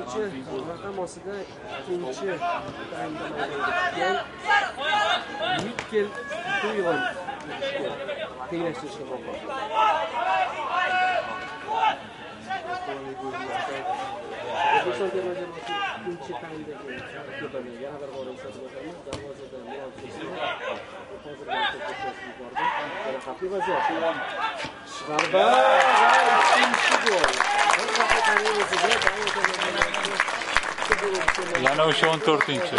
to'rtinchi raqam ostida ikkinchi taymda maydonga tushgan mikkel kuyon tenglashtirishga muvaffaq. O'zbekiston terma jamoasi ikkinchi taymdagi tepaga yana bir bor eslatib o'tamiz darvozada murod hozirgi yubordi yana xavfli vaziyat zarba Jana už on tortinče.